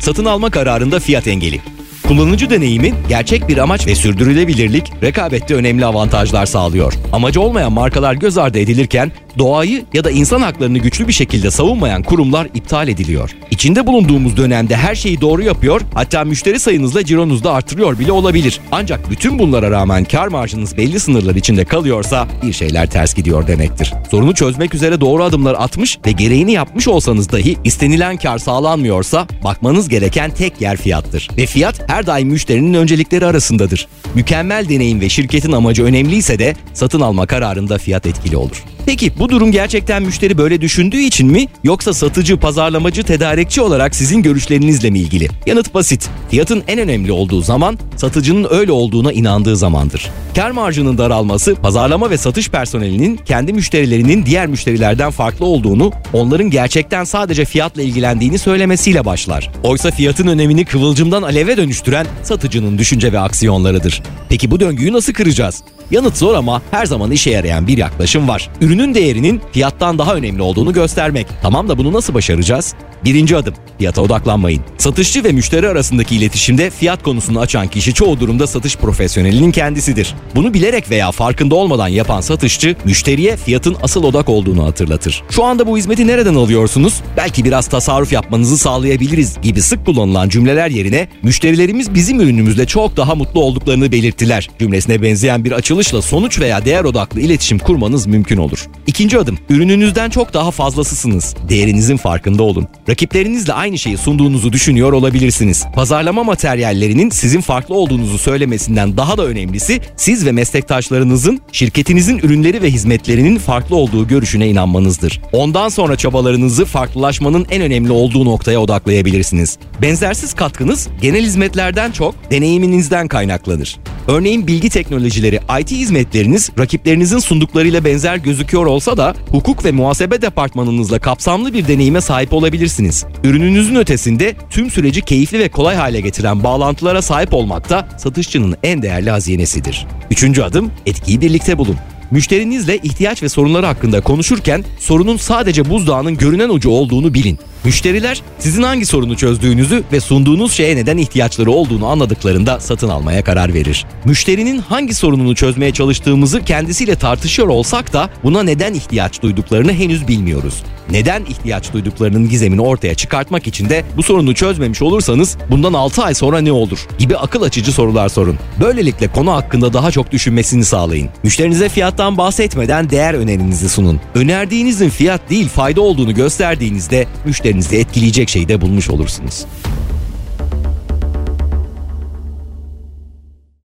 Satın alma kararında fiyat engeli. Kullanıcı deneyimin gerçek bir amaç ve sürdürülebilirlik rekabette önemli avantajlar sağlıyor. Amacı olmayan markalar göz ardı edilirken doğayı ya da insan haklarını güçlü bir şekilde savunmayan kurumlar iptal ediliyor. İçinde bulunduğumuz dönemde her şeyi doğru yapıyor, hatta müşteri sayınızla cironuzu da artırıyor bile olabilir. Ancak bütün bunlara rağmen kar marjınız belli sınırlar içinde kalıyorsa bir şeyler ters gidiyor demektir. Sorunu çözmek üzere doğru adımlar atmış ve gereğini yapmış olsanız dahi istenilen kar sağlanmıyorsa bakmanız gereken tek yer fiyattır. Ve fiyat her daim müşterinin öncelikleri arasındadır. Mükemmel deneyim ve şirketin amacı önemliyse de satın alma kararında fiyat etkili olur. Peki bu durum gerçekten müşteri böyle düşündüğü için mi yoksa satıcı, pazarlamacı, tedarikçi olarak sizin görüşlerinizle mi ilgili? Yanıt basit. Fiyatın en önemli olduğu zaman satıcının öyle olduğuna inandığı zamandır. Kar marjının daralması pazarlama ve satış personelinin kendi müşterilerinin diğer müşterilerden farklı olduğunu, onların gerçekten sadece fiyatla ilgilendiğini söylemesiyle başlar. Oysa fiyatın önemini kıvılcımdan aleve dönüştüren satıcının düşünce ve aksiyonlarıdır. Peki bu döngüyü nasıl kıracağız? Yanıt zor ama her zaman işe yarayan bir yaklaşım var. Ürünün değerinin fiyattan daha önemli olduğunu göstermek. Tamam da bunu nasıl başaracağız? Birinci adım, fiyata odaklanmayın. Satışçı ve müşteri arasındaki iletişimde fiyat konusunu açan kişi çoğu durumda satış profesyonelinin kendisidir. Bunu bilerek veya farkında olmadan yapan satışçı, müşteriye fiyatın asıl odak olduğunu hatırlatır. Şu anda bu hizmeti nereden alıyorsunuz? Belki biraz tasarruf yapmanızı sağlayabiliriz gibi sık kullanılan cümleler yerine müşterilerimiz bizim ürünümüzle çok daha mutlu olduklarını belirttiler. Cümlesine benzeyen bir açılışla sonuç veya değer odaklı iletişim kurmanız mümkün olur. İkinci adım, ürününüzden çok daha fazlasısınız. Değerinizin farkında olun. Rakiplerinizle aynı şeyi sunduğunuzu düşünüyor olabilirsiniz. Pazarlama materyallerinin sizin farklı olduğunuzu söylemesinden daha da önemlisi siz ve meslektaşlarınızın şirketinizin ürünleri ve hizmetlerinin farklı olduğu görüşüne inanmanızdır. Ondan sonra çabalarınızı farklılaşmanın en önemli olduğu noktaya odaklayabilirsiniz. Benzersiz katkınız genel hizmetlerden çok deneyiminizden kaynaklanır. Örneğin bilgi teknolojileri, IT hizmetleriniz rakiplerinizin sunduklarıyla benzer gözüküyor olsa da hukuk ve muhasebe departmanınızla kapsamlı bir deneyime sahip olabilirsiniz. Ürününüzün ötesinde tüm süreci keyifli ve kolay hale getiren bağlantılara sahip olmak da satışçının en değerli hazinesidir. Üçüncü adım etkiyi birlikte bulun. Müşterinizle ihtiyaç ve sorunları hakkında konuşurken sorunun sadece buzdağının görünen ucu olduğunu bilin. Müşteriler sizin hangi sorunu çözdüğünüzü ve sunduğunuz şeye neden ihtiyaçları olduğunu anladıklarında satın almaya karar verir. Müşterinin hangi sorununu çözmeye çalıştığımızı kendisiyle tartışıyor olsak da buna neden ihtiyaç duyduklarını henüz bilmiyoruz. Neden ihtiyaç duyduklarının gizemini ortaya çıkartmak için de bu sorunu çözmemiş olursanız bundan 6 ay sonra ne olur gibi akıl açıcı sorular sorun. Böylelikle konu hakkında daha çok düşünmesini sağlayın. Müşterinize fiyattan bahsetmeden değer önerinizi sunun. Önerdiğinizin fiyat değil fayda olduğunu gösterdiğinizde müşterinizi etkileyecek şeyi de bulmuş olursunuz.